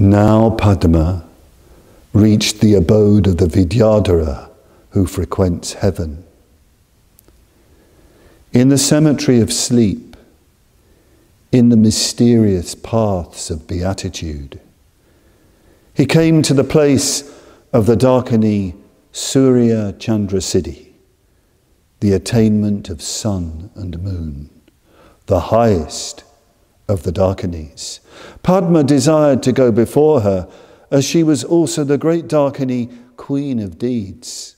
Now Padma reached the abode of the Vidyadhara who frequents heaven. In the cemetery of sleep, in the mysterious paths of beatitude, he came to the place of the Dakini Surya Chandra Siddhi, the attainment of sun and moon, the highest of the Dakinis. Padma desired to go before her, as she was also the great Dakini, queen of deeds.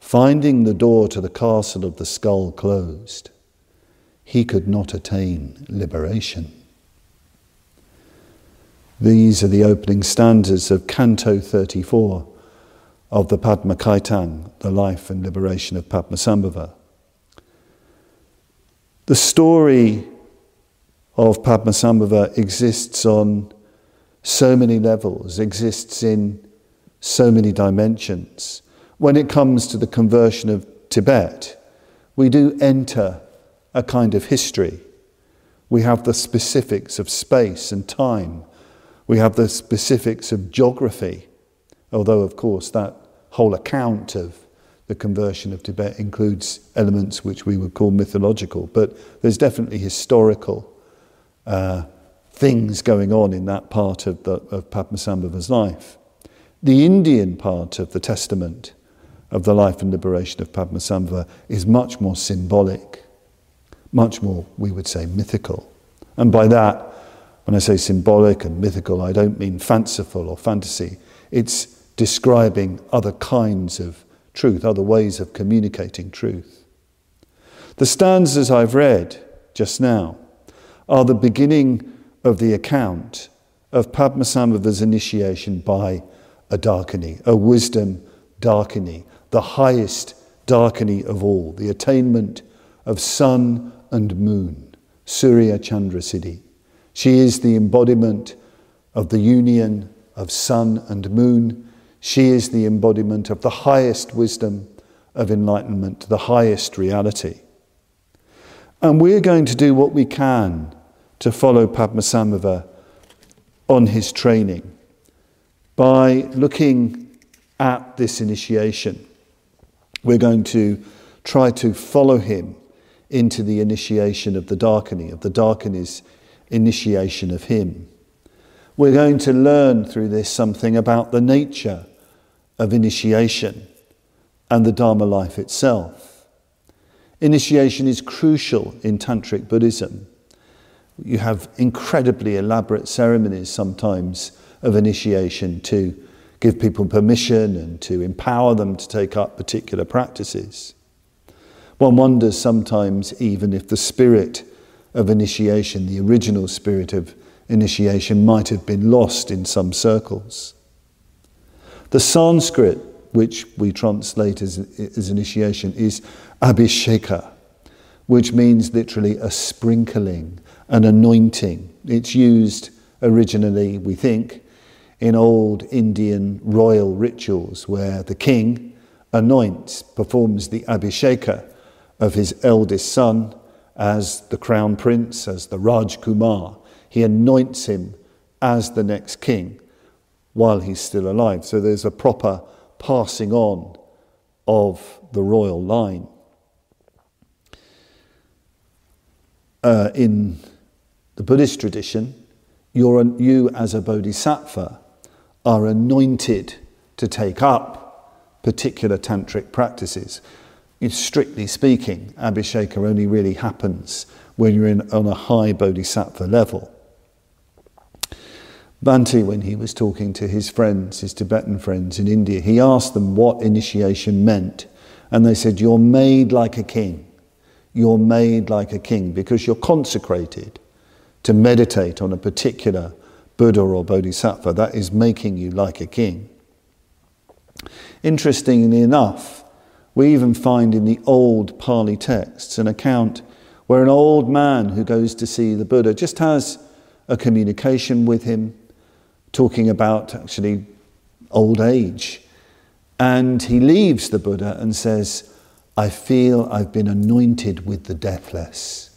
Finding the door to the castle of the skull closed, he could not attain liberation. These are the opening stanzas of Canto 34 of the Padma Kathang, the life and liberation of Padmasambhava. The story of Padmasambhava exists on so many levels, exists in so many dimensions. When it comes to the conversion of Tibet, we do enter a kind of history. We have the specifics of space and time. We have the specifics of geography, although, of course, that whole account of the conversion of Tibet includes elements which we would call mythological, but there's definitely historical uh, things going on in that part of, the, of Padmasambhava's life. The Indian part of the testament of the life and liberation of Padmasambhava is much more symbolic, much more, we would say, mythical. And by that, when I say symbolic and mythical, I don't mean fanciful or fantasy. It's describing other kinds of truth, other ways of communicating truth. The stanzas I've read just now are the beginning of the account of Padmasambhava's initiation by a Dakini, a wisdom Dakini, the highest Dakini of all, the attainment of sun and moon, Surya Chandra Siddhi. She is the embodiment of the union of sun and moon. She is the embodiment of the highest wisdom of enlightenment, the highest reality. And we're going to do what we can to follow Padmasambhava on his training by looking at this initiation. We're going to try to follow him into the initiation of the Dakini, of the Dakini's initiation of him. We're going to learn through this something about the nature of initiation and the Dharma life itself. Initiation is crucial in Tantric Buddhism. You have incredibly elaborate ceremonies sometimes of initiation to give people permission and to empower them to take up particular practices. One wonders sometimes even if the spirit of initiation, the original spirit of initiation, might have been lost in some circles. The Sanskrit, which we translate as, as initiation, is abhisheka, which means literally a sprinkling, an anointing. It's used originally, we think, in old Indian royal rituals where the king anoints, performs the abhisheka of his eldest son as the crown prince, as the Raj Kumar. He anoints him as the next king while he's still alive. So there's a proper passing on of the royal line. Uh, in the Buddhist tradition, you're, you as a bodhisattva are anointed to take up particular tantric practices. strictly speaking, abhisheka only really happens when you're in, on a high bodhisattva level. Bhante, when he was talking to his friends, his Tibetan friends in India, he asked them what initiation meant. And they said, You're made like a king. You're made like a king because you're consecrated to meditate on a particular Buddha or Bodhisattva, that is making you like a king. Interestingly enough, we even find in the old Pali texts an account where an old man who goes to see the Buddha just has a communication with him, talking about actually old age. And he leaves the Buddha and says, I feel I've been anointed with the deathless.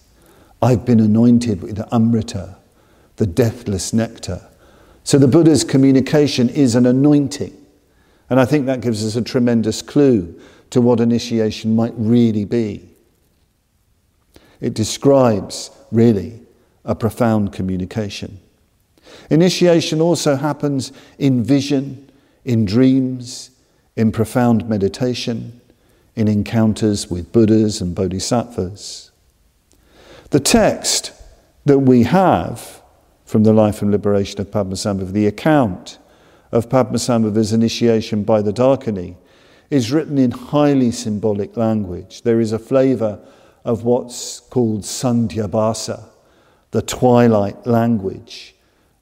I've been anointed with the Amrita, the deathless nectar. So the Buddha's communication is an anointing. And I think that gives us a tremendous clue to what initiation might really be. It describes, really, a profound communication. Initiation also happens in vision, in dreams, in profound meditation, in encounters with Buddhas and Bodhisattvas. The text that we have from the life and liberation of Padmasambhava, the account of Padmasambhava's initiation by the Dakini, is written in highly symbolic language. There is a flavour of what's called Sandhya Bhasa, the twilight language,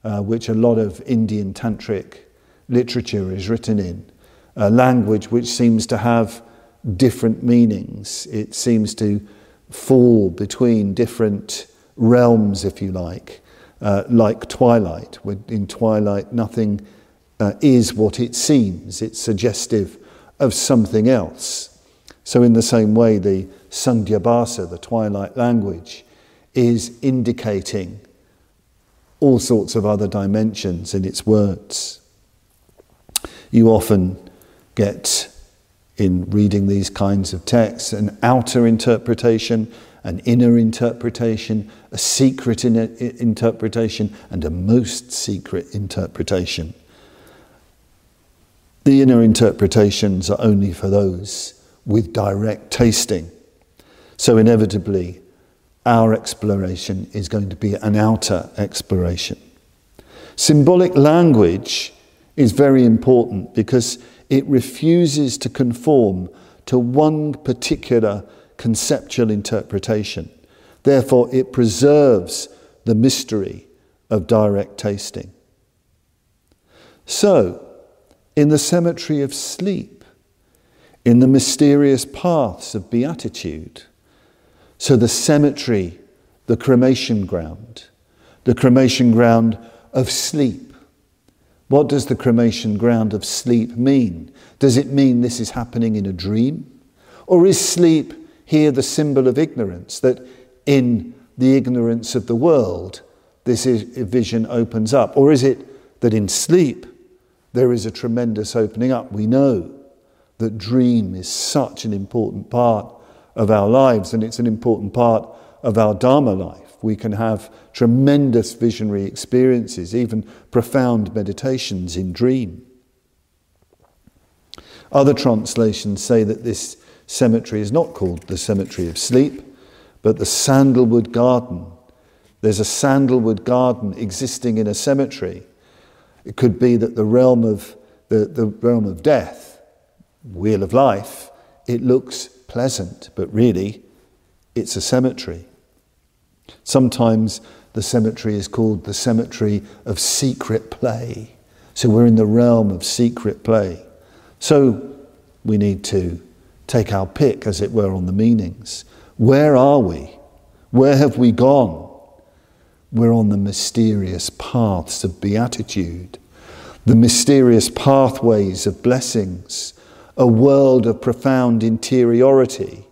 uh, which a lot of Indian tantric literature is written in, a language which seems to have different meanings. It seems to fall between different realms, if you like, uh, like twilight. In twilight, nothing uh, is what it seems, it's suggestive of something else. So, in the same way, the Sandhyabhasa, the twilight language, is indicating all sorts of other dimensions in its words. You often get, in reading these kinds of texts, an outer interpretation, an inner interpretation, a secret in interpretation, and a most secret interpretation. The inner interpretations are only for those with direct tasting. So, inevitably, our exploration is going to be an outer exploration. Symbolic language is very important because it refuses to conform to one particular conceptual interpretation. Therefore, it preserves the mystery of direct tasting. So, in the cemetery of sleep, in the mysterious paths of beatitude, so the cemetery, the cremation ground, the cremation ground of sleep. What does the cremation ground of sleep mean? Does it mean this is happening in a dream? Or is sleep here the symbol of ignorance, that in the ignorance of the world, this vision opens up? Or is it that in sleep there is a tremendous opening up? We know that dream is such an important part of our lives, and it's an important part of our Dharma life. We can have tremendous visionary experiences, even profound meditations in dream. Other translations say that this cemetery is not called the cemetery of sleep, but the sandalwood garden. There's a sandalwood garden existing in a cemetery. It could be that the realm of the, the realm of death, wheel of life, it looks pleasant, but really it's a cemetery. Sometimes the cemetery is called the cemetery of secret play. So we're in the realm of secret play. So we need to take our pick, as it were, on the meanings. Where are we? Where have we gone? We're on the mysterious paths of beatitude, the mysterious pathways of blessings, a world of profound interiority,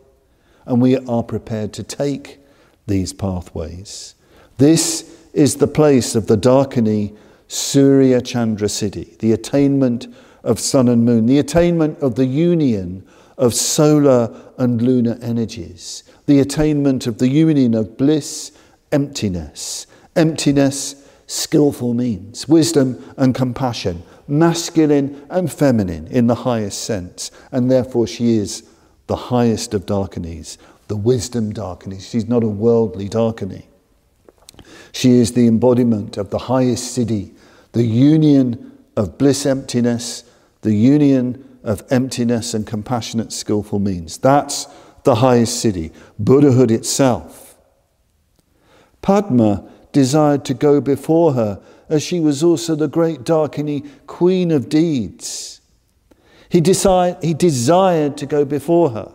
and we are prepared to take these pathways. This is the place of the Dakini Surya Chandra Siddhi, the attainment of sun and moon, the attainment of the union of solar and lunar energies, the attainment of the union of bliss, emptiness, emptiness, skillful means, wisdom and compassion, masculine and feminine in the highest sense, and therefore she is the highest of Dakinis, the wisdom Dakini. She's not a worldly Dakini. She is the embodiment of the highest siddhi, the union of bliss emptiness, the union of emptiness and compassionate, skillful means. That's the highest siddhi, Buddhahood itself. Padma desired to go before her as she was also the great Dakini queen of deeds. He, decide, he desired to go before her.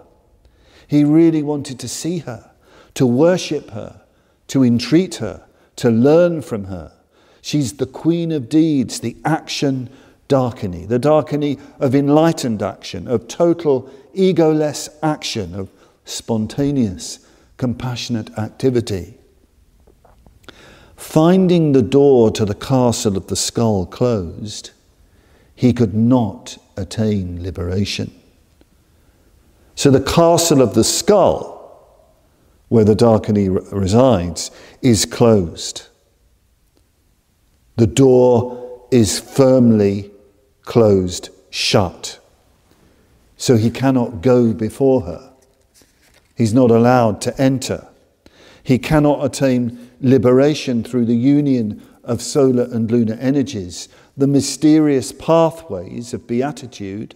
He really wanted to see her, to worship her, to entreat her, to learn from her. She's the queen of deeds, the action Dakini, the Dakini of enlightened action, of total egoless action, of spontaneous, compassionate activity. Finding the door to the castle of the skull closed, he could not attain liberation. So the castle of the skull, where the Dakini resides, is closed. The door is firmly closed shut. So he cannot go before her. He's not allowed to enter. He cannot attain liberation through the union of solar and lunar energies. The mysterious pathways of beatitude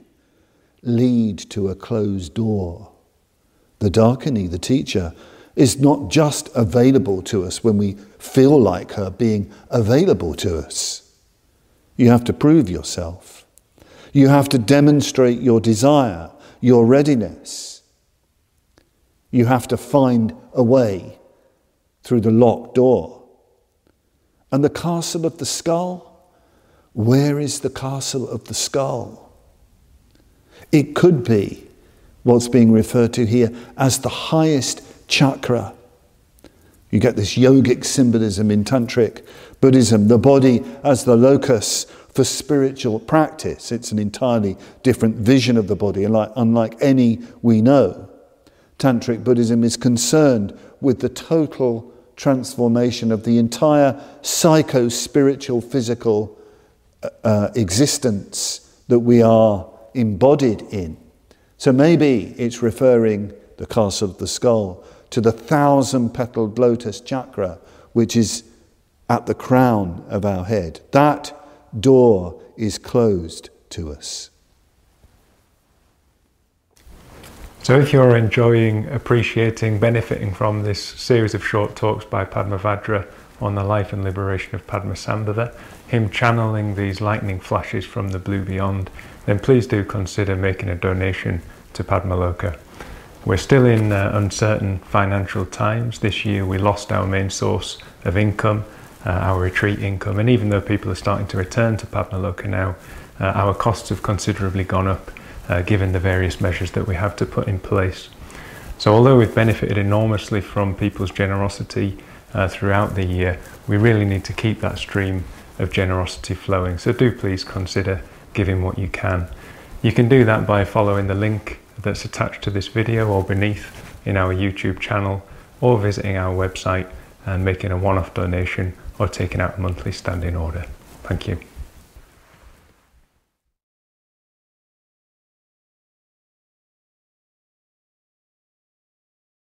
lead to a closed door. The Dakini, the teacher, is not just available to us when we feel like her being available to us. You have to prove yourself. You have to demonstrate your desire, your readiness. You have to find a way through the locked door. And the castle of the skull? Where is the castle of the skull? It could be what's being referred to here as the highest chakra. You get this yogic symbolism in Tantric Buddhism, the body as the locus for spiritual practice. It's an entirely different vision of the body, unlike any we know. Tantric Buddhism is concerned with the total transformation of the entire psycho spiritual physical uh, uh, existence that we are embodied in. So maybe it's referring, the castle of the skull, to the thousand petaled lotus chakra, which is at the crown of our head. That door is closed to us. So, if you're enjoying, appreciating, benefiting from this series of short talks by Padmavajra on the life and liberation of Padmasambhava, him channeling these lightning flashes from the blue beyond, then please do consider making a donation to Padmaloka. We're still in uh, uncertain financial times. This year we lost our main source of income, uh, our retreat income, and even though people are starting to return to Padmaloka now, uh, our costs have considerably gone up uh, given the various measures that we have to put in place. So, although we've benefited enormously from people's generosity uh, throughout the year, we really need to keep that stream of generosity flowing. So, do please consider giving what you can. You can do that by following the link that's attached to this video or beneath in our YouTube channel or visiting our website and making a one off donation or taking out a monthly standing order. Thank you.